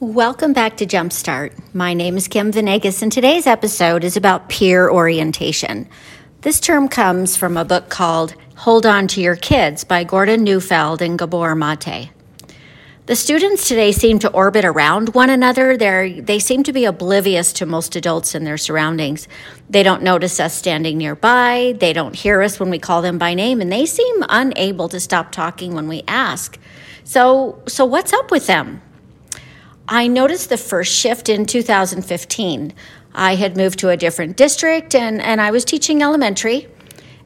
Welcome back to Jumpstart. My name is Kim Venegas, and today's episode is about peer orientation. This term comes from a book called Hold On to Your Kids by Gordon Neufeld and Gabor Mate. The students today seem to orbit around one another. They're, they seem to be oblivious to most adults and their surroundings. They don't notice us standing nearby. They don't hear us when we call them by name, and they seem unable to stop talking when we ask. So, so what's up with them? I noticed the first shift in 2015. I had moved to a different district and, and I was teaching elementary.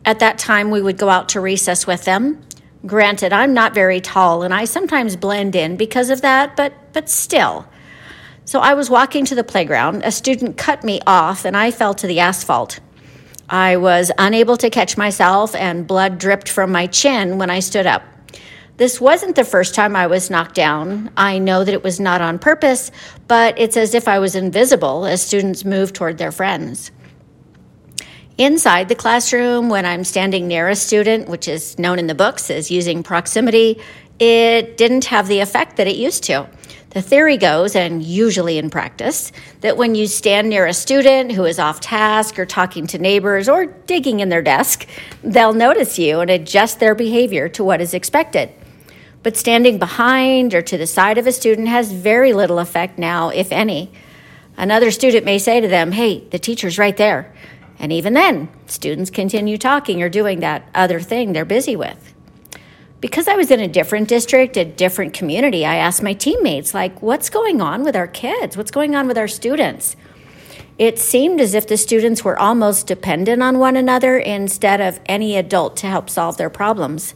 At that time, we would go out to recess with them. Granted, I'm not very tall and I sometimes blend in because of that, but, but still. So I was walking to the playground. A student cut me off and I fell to the asphalt. I was unable to catch myself and blood dripped from my chin when I stood up. This wasn't the first time I was knocked down. I know that it was not on purpose, but it's as if I was invisible as students move toward their friends. Inside the classroom, when I'm standing near a student, which is known in the books as using proximity, it didn't have the effect that it used to. The theory goes, and usually in practice, that when you stand near a student who is off task or talking to neighbors or digging in their desk, they'll notice you and adjust their behavior to what is expected. But standing behind or to the side of a student has very little effect now, if any. Another student may say to them, Hey, the teacher's right there. And even then, students continue talking or doing that other thing they're busy with. Because I was in a different district, a different community, I asked my teammates, like, what's going on with our kids? What's going on with our students? It seemed as if the students were almost dependent on one another instead of any adult to help solve their problems.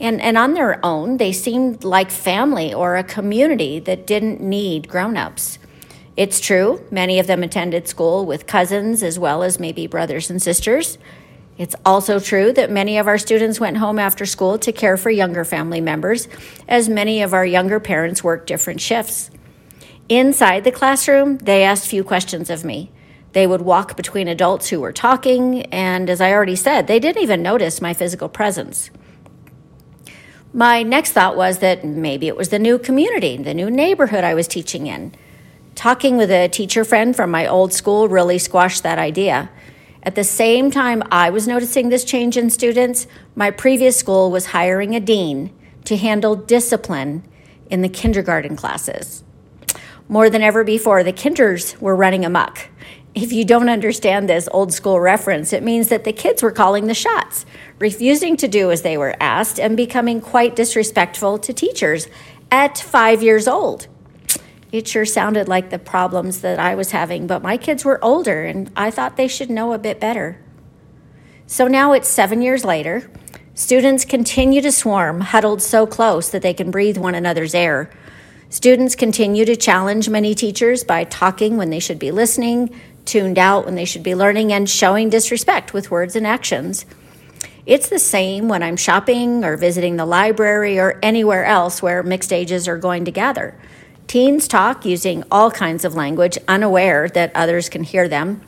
And, and on their own, they seemed like family or a community that didn't need grown ups. It's true, many of them attended school with cousins as well as maybe brothers and sisters. It's also true that many of our students went home after school to care for younger family members, as many of our younger parents worked different shifts. Inside the classroom, they asked few questions of me. They would walk between adults who were talking, and as I already said, they didn't even notice my physical presence. My next thought was that maybe it was the new community, the new neighborhood I was teaching in. Talking with a teacher friend from my old school really squashed that idea. At the same time I was noticing this change in students, my previous school was hiring a dean to handle discipline in the kindergarten classes. More than ever before, the kinders were running amok. If you don't understand this old school reference, it means that the kids were calling the shots, refusing to do as they were asked, and becoming quite disrespectful to teachers at five years old. It sure sounded like the problems that I was having, but my kids were older and I thought they should know a bit better. So now it's seven years later. Students continue to swarm, huddled so close that they can breathe one another's air. Students continue to challenge many teachers by talking when they should be listening, tuned out when they should be learning, and showing disrespect with words and actions. It's the same when I'm shopping or visiting the library or anywhere else where mixed ages are going to gather. Teens talk using all kinds of language, unaware that others can hear them.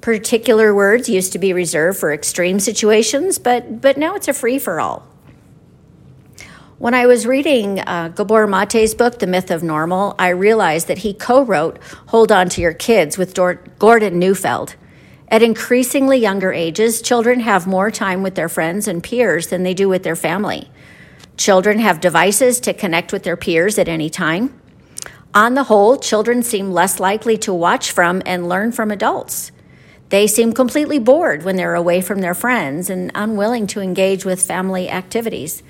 Particular words used to be reserved for extreme situations, but, but now it's a free for all. When I was reading uh, Gabor Mate's book, The Myth of Normal, I realized that he co wrote Hold On to Your Kids with Dor- Gordon Neufeld. At increasingly younger ages, children have more time with their friends and peers than they do with their family. Children have devices to connect with their peers at any time. On the whole, children seem less likely to watch from and learn from adults. They seem completely bored when they're away from their friends and unwilling to engage with family activities.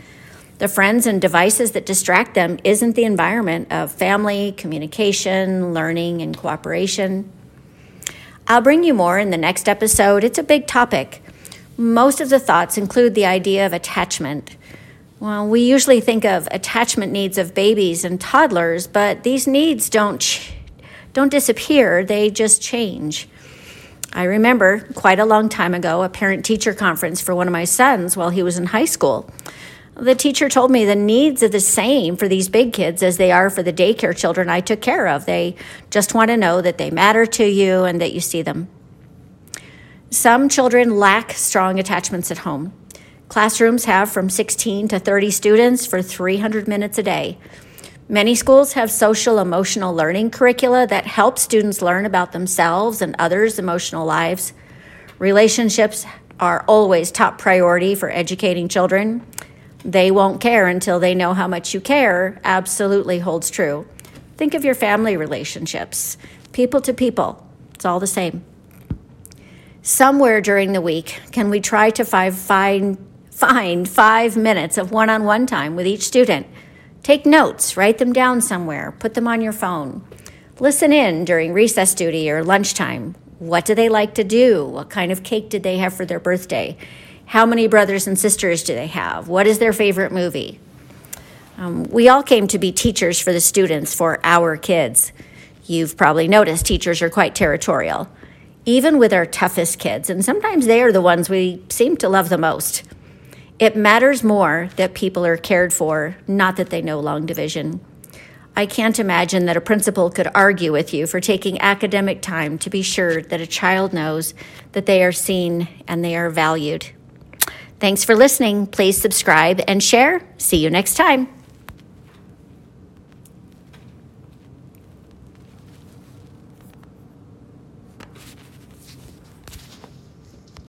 The friends and devices that distract them isn't the environment of family, communication, learning, and cooperation. I'll bring you more in the next episode. It's a big topic. Most of the thoughts include the idea of attachment. Well, we usually think of attachment needs of babies and toddlers, but these needs don't ch- don't disappear, they just change. I remember quite a long time ago a parent teacher conference for one of my sons while he was in high school. The teacher told me the needs are the same for these big kids as they are for the daycare children I took care of. They just want to know that they matter to you and that you see them. Some children lack strong attachments at home. Classrooms have from 16 to 30 students for 300 minutes a day. Many schools have social emotional learning curricula that help students learn about themselves and others' emotional lives. Relationships are always top priority for educating children. They won't care until they know how much you care absolutely holds true. Think of your family relationships, people to people. It's all the same. Somewhere during the week, can we try to find, find five minutes of one on one time with each student? Take notes, write them down somewhere, put them on your phone. Listen in during recess duty or lunchtime. What do they like to do? What kind of cake did they have for their birthday? How many brothers and sisters do they have? What is their favorite movie? Um, we all came to be teachers for the students for our kids. You've probably noticed teachers are quite territorial, even with our toughest kids, and sometimes they are the ones we seem to love the most. It matters more that people are cared for, not that they know long division. I can't imagine that a principal could argue with you for taking academic time to be sure that a child knows that they are seen and they are valued. Thanks for listening. Please subscribe and share. See you next time.